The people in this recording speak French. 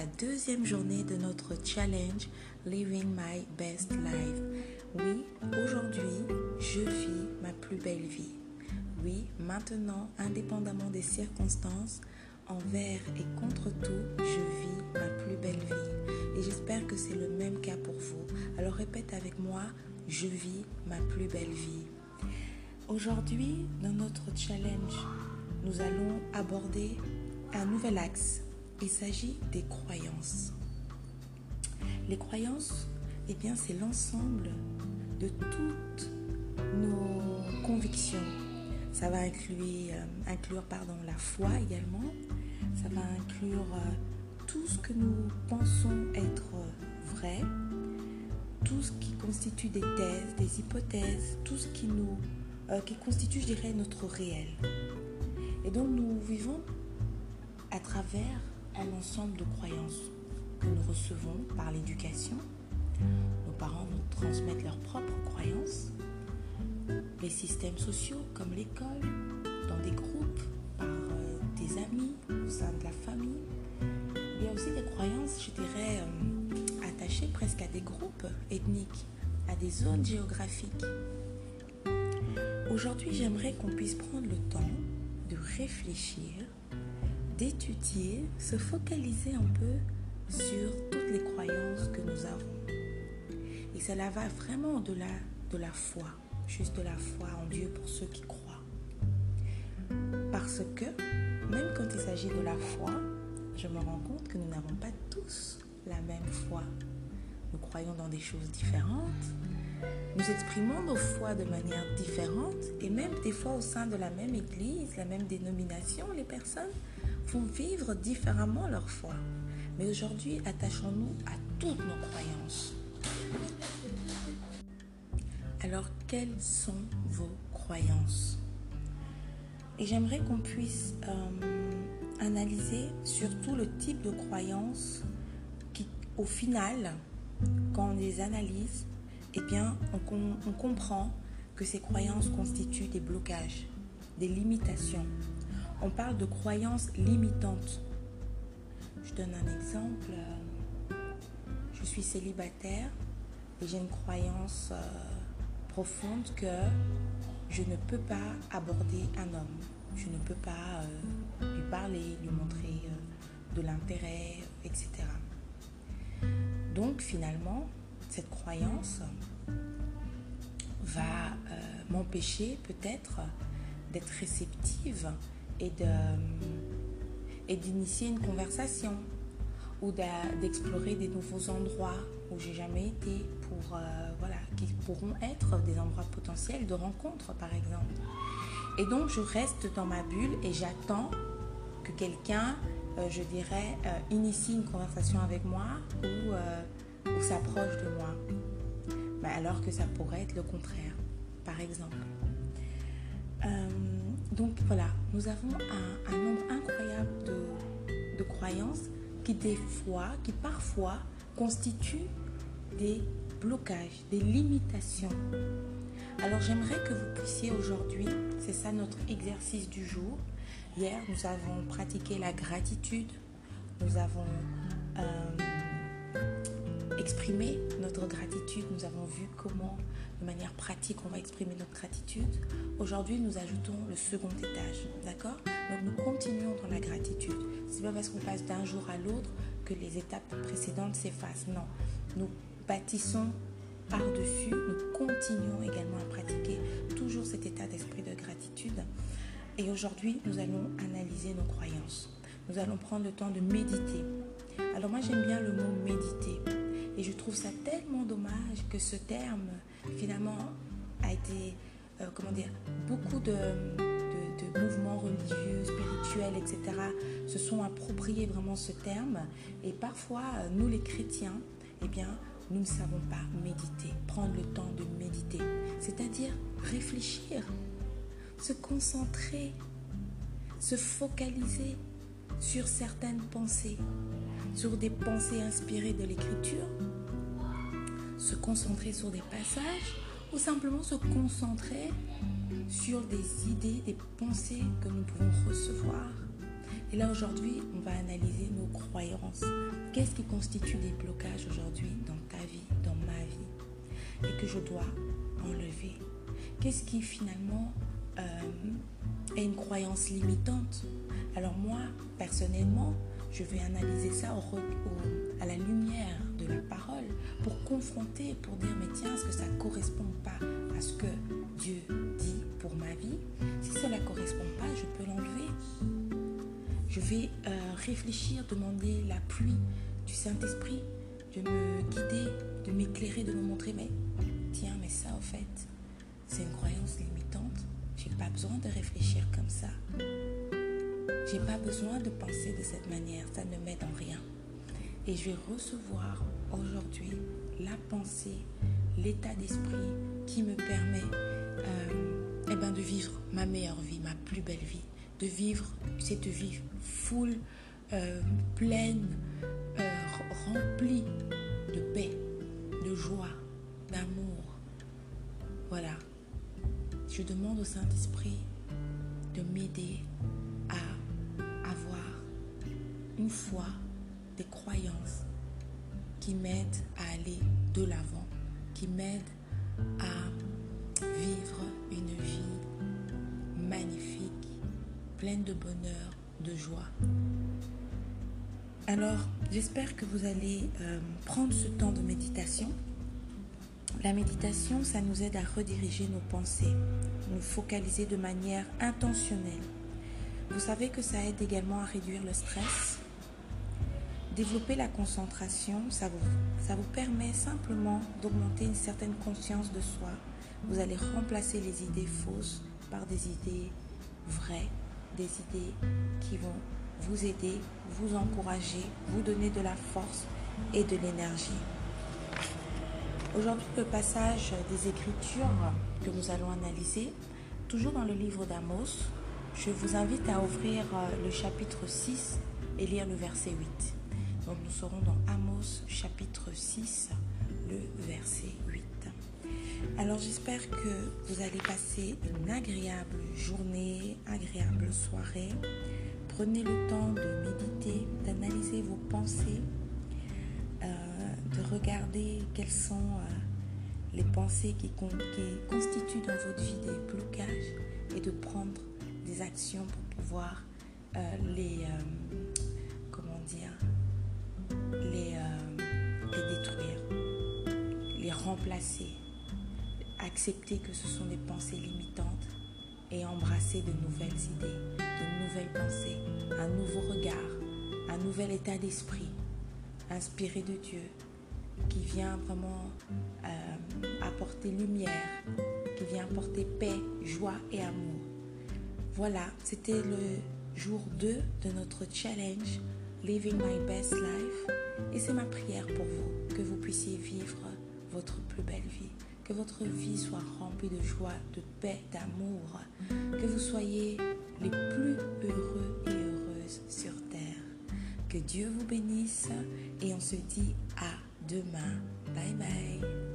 la deuxième journée de notre challenge Living My Best Life. Oui, aujourd'hui, je vis ma plus belle vie. Oui, maintenant, indépendamment des circonstances, envers et contre tout, je vis ma plus belle vie. Et j'espère que c'est le même cas pour vous. Alors répète avec moi, je vis ma plus belle vie. Aujourd'hui, dans notre challenge, nous allons aborder un nouvel axe. Il s'agit des croyances. Les croyances, eh bien, c'est l'ensemble de toutes nos convictions. Ça va inclure, euh, inclure pardon, la foi également. Ça va inclure euh, tout ce que nous pensons être vrai, tout ce qui constitue des thèses, des hypothèses, tout ce qui nous euh, qui constitue, je dirais, notre réel. Et donc nous vivons à travers un ensemble de croyances que nous recevons par l'éducation. Nos parents nous transmettent leurs propres croyances. Les systèmes sociaux comme l'école, dans des groupes, par euh, des amis, au sein de la famille. Il y a aussi des croyances, je dirais, euh, attachées presque à des groupes ethniques, à des zones géographiques. Aujourd'hui, j'aimerais qu'on puisse prendre le temps de réfléchir, d'étudier, se focaliser un peu sur toutes les croyances que nous avons. Et cela va vraiment au-delà de la foi, juste de la foi en Dieu pour ceux qui croient. Parce que même quand il s'agit de la foi, je me rends compte que nous n'avons pas tous la même foi. Nous croyons dans des choses différentes, nous exprimons nos foi de manière différente et même des fois au sein de la même église, la même dénomination, les personnes vont vivre différemment leur foi. Mais aujourd'hui, attachons-nous à toutes nos croyances. Alors, quelles sont vos croyances? Et j'aimerais qu'on puisse euh, analyser surtout le type de croyances qui, au final, quand on les analyse, eh bien, on, comprend que ces croyances constituent des blocages, des limitations. On parle de croyances limitantes. Je donne un exemple. Je suis célibataire et j'ai une croyance euh, profonde que je ne peux pas aborder un homme. Je ne peux pas euh, lui parler, lui montrer euh, de l'intérêt, etc. Donc finalement, cette croyance va m'empêcher peut-être d'être réceptive et d'initier une conversation ou d'explorer des nouveaux endroits où j'ai jamais été pour euh, voilà qui pourront être des endroits potentiels de rencontre par exemple et donc je reste dans ma bulle et j'attends que quelqu'un euh, je dirais initie une conversation avec moi ou ou s'approche de moi. Mais alors que ça pourrait être le contraire, par exemple. Donc voilà, nous avons un, nombre incroyable de, de, croyances qui des fois, qui parfois constituent des blocages, des limitations. Alors j'aimerais que vous puissiez aujourd'hui, c'est ça notre exercice du jour. Hier, nous avons pratiqué la gratitude, nous avons... Euh, exprimer notre gratitude. Nous avons vu comment, de manière pratique, on va exprimer notre gratitude. Aujourd'hui, nous ajoutons le second étage. D'accord? Donc, nous continuons dans la gratitude. C'est pas parce qu'on passe d'un jour à l'autre que les étapes précédentes s'effacent. Non. Nous bâtissons par-dessus, nous continuons également à pratiquer toujours cet état d'esprit de gratitude. Et aujourd'hui, nous allons analyser nos croyances. Nous allons prendre le temps de méditer. Alors moi, j'aime bien le mot méditer. Et je trouve ça tellement dommage que ce terme, finalement, a été, euh, comment dire, beaucoup de, mouvements religieux, spirituels, etc., se sont appropriés vraiment ce terme. Et parfois, nous les chrétiens, eh bien, nous ne savons pas méditer, prendre le temps de méditer, c'est-à-dire réfléchir, se concentrer, se focaliser sur certaines pensées, sur des pensées inspirées de l'écriture, se concentrer sur des passages ou simplement se concentrer sur des idées, des pensées que nous pouvons recevoir. Et là aujourd'hui, on va analyser nos croyances. Qu'est-ce qui constitue des blocages aujourd'hui dans ta vie, dans ma vie, et que je dois enlever? Qu'est-ce qui finalement euh, est une croyance limitante? Alors moi, personnellement, je vais analyser ça à la lumière de la parole confronter, pour dire mais tiens, est-ce que ça ne correspond pas à ce que Dieu dit pour ma vie? Si ça ne correspond pas, je peux l'enlever. Je vais euh, réfléchir, demander l'appui du Saint-Esprit, de me guider, de m'éclairer, de me montrer mais tiens, mais ça au fait, c'est une croyance limitante. J'ai pas besoin de réfléchir comme ça. J'ai pas besoin de penser de cette manière, ça ne m'aide en rien. Et je vais recevoir aujourd'hui la pensée, l'état d'esprit qui me permet euh, eh ben de vivre ma meilleure vie, ma plus belle vie, de vivre cette vie full, euh, pleine, euh, remplie de paix, de joie, d'amour. Voilà. Je demande au Saint-Esprit de m'aider une foi, des croyances qui m'aident à aller de l'avant, qui m'aident à vivre une vie magnifique, pleine de bonheur, de joie. Alors, j'espère que vous allez euh, prendre ce temps de méditation. La méditation, ça nous aide à rediriger nos pensées, nous focaliser de manière intentionnelle. Vous savez que ça aide également à réduire le stress, Développer la concentration, ça vous, ça vous permet simplement d'augmenter une certaine conscience de soi. Vous allez remplacer les idées fausses par des idées vraies, des idées qui vont vous aider, vous encourager, vous donner de la force et de l'énergie. Aujourd'hui, le passage des Écritures que nous allons analyser, toujours dans le livre d'Amos, je vous invite à ouvrir le chapitre 6 et lire le verset 8 nous serons dans Amos chapitre 6, le verset 8. Alors j'espère que vous allez passer une agréable journée, agréable soirée. Prenez le temps de méditer, d'analyser vos pensées, euh, de regarder quelles sont euh, les pensées qui, constituent dans votre vie des blocages et de prendre des actions pour pouvoir euh, les, remplacer, accepter que ce sont des pensées limitantes et embrasser de nouvelles idées, de nouvelles pensées, un nouveau regard, un nouvel état d'esprit, inspiré de Dieu, qui vient vraiment euh, apporter lumière, qui vient apporter paix, joie et amour. Voilà, c'était le jour 2 de notre challenge Living My Best Life. Et c'est ma prière pour vous, que vous puissiez vivre votre plus belle vie, que votre vie soit remplie de joie, de paix, d'amour, que vous soyez les plus heureux et heureuses sur terre. Que Dieu vous bénisse et on se dit à demain. Bye bye.